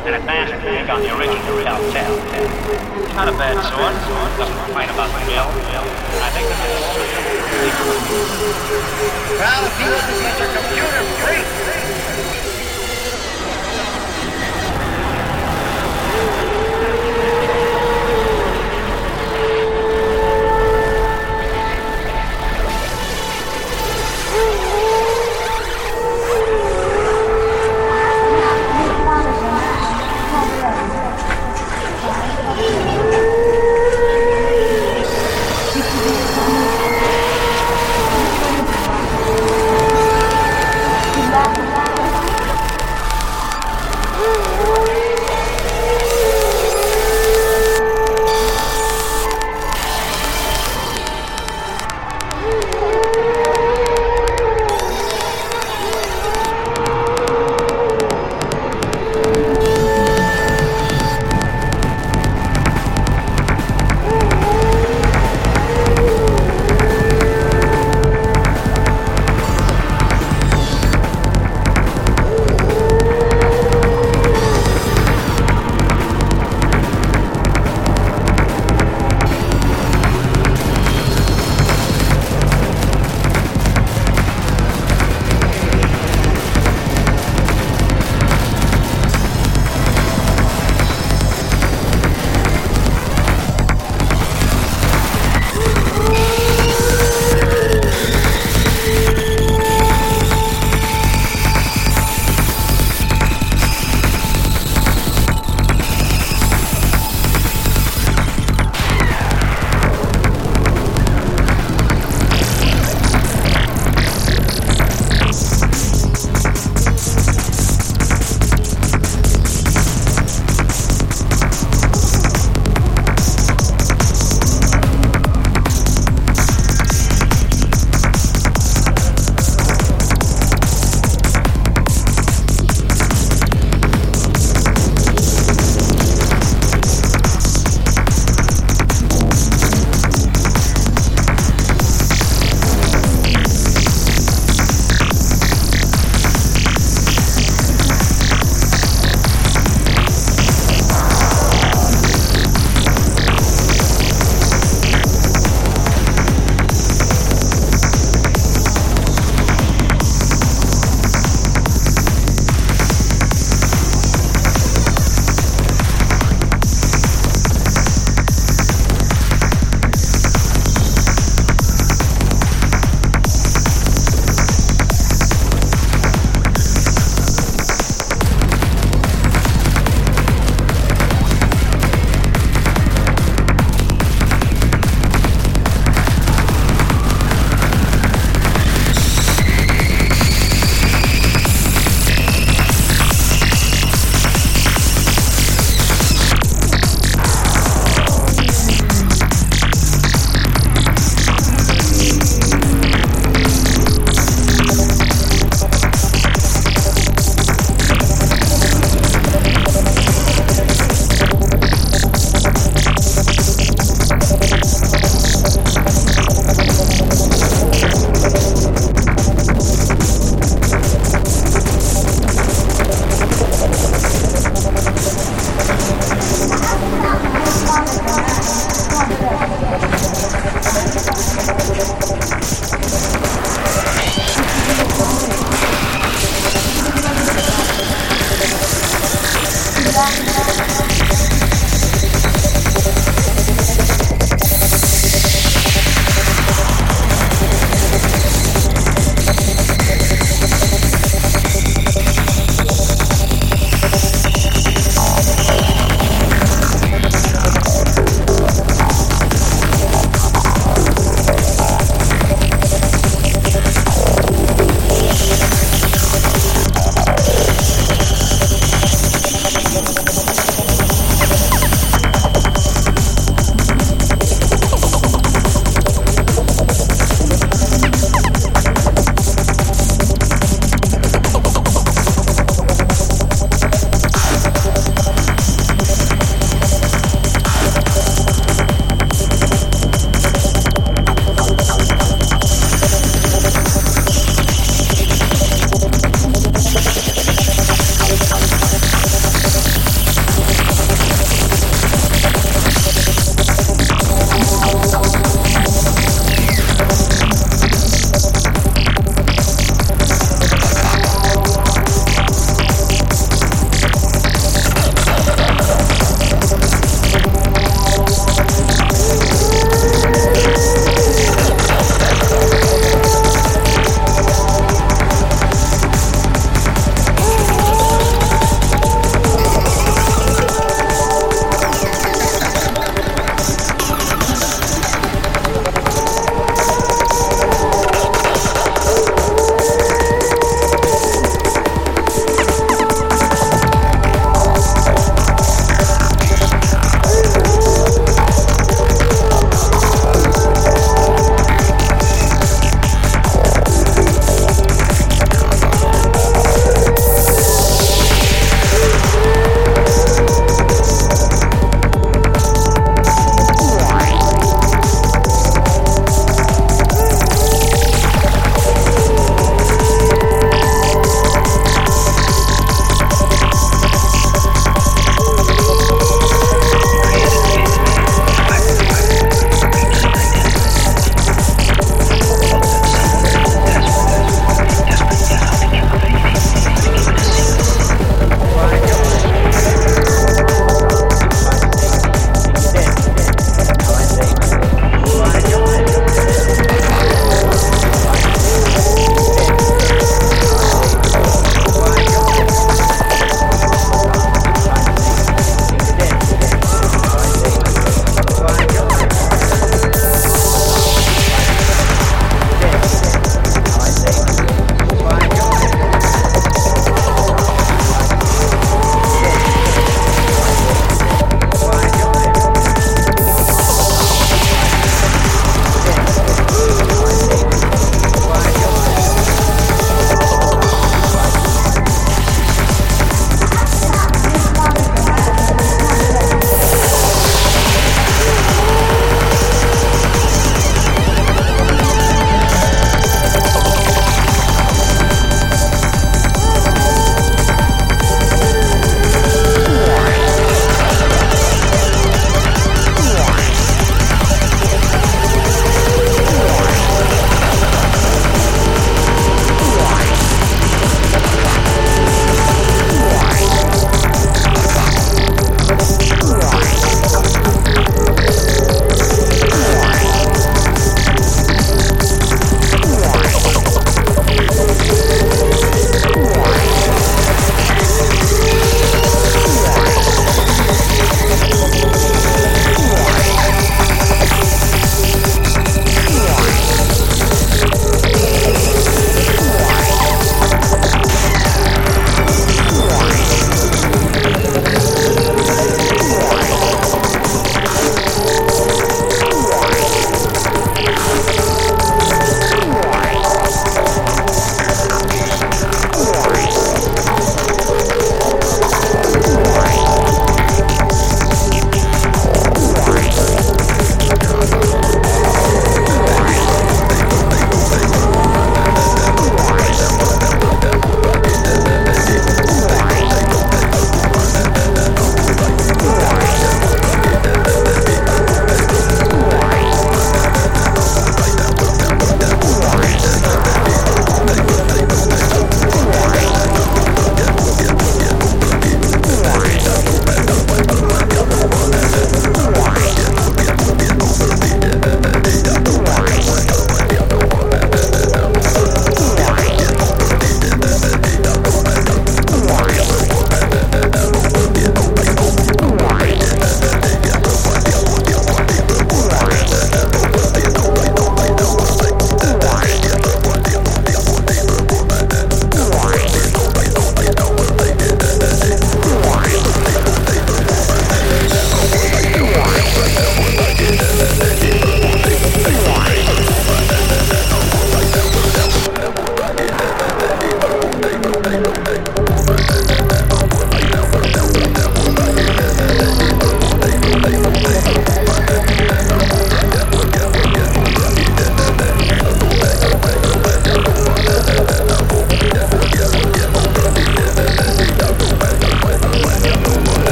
An advanced take on the original Caltel. Not a bad sword. Doesn't complain about the bill. I think that this is Well, if he wasn't such a computer freak,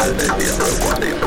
al del 10 al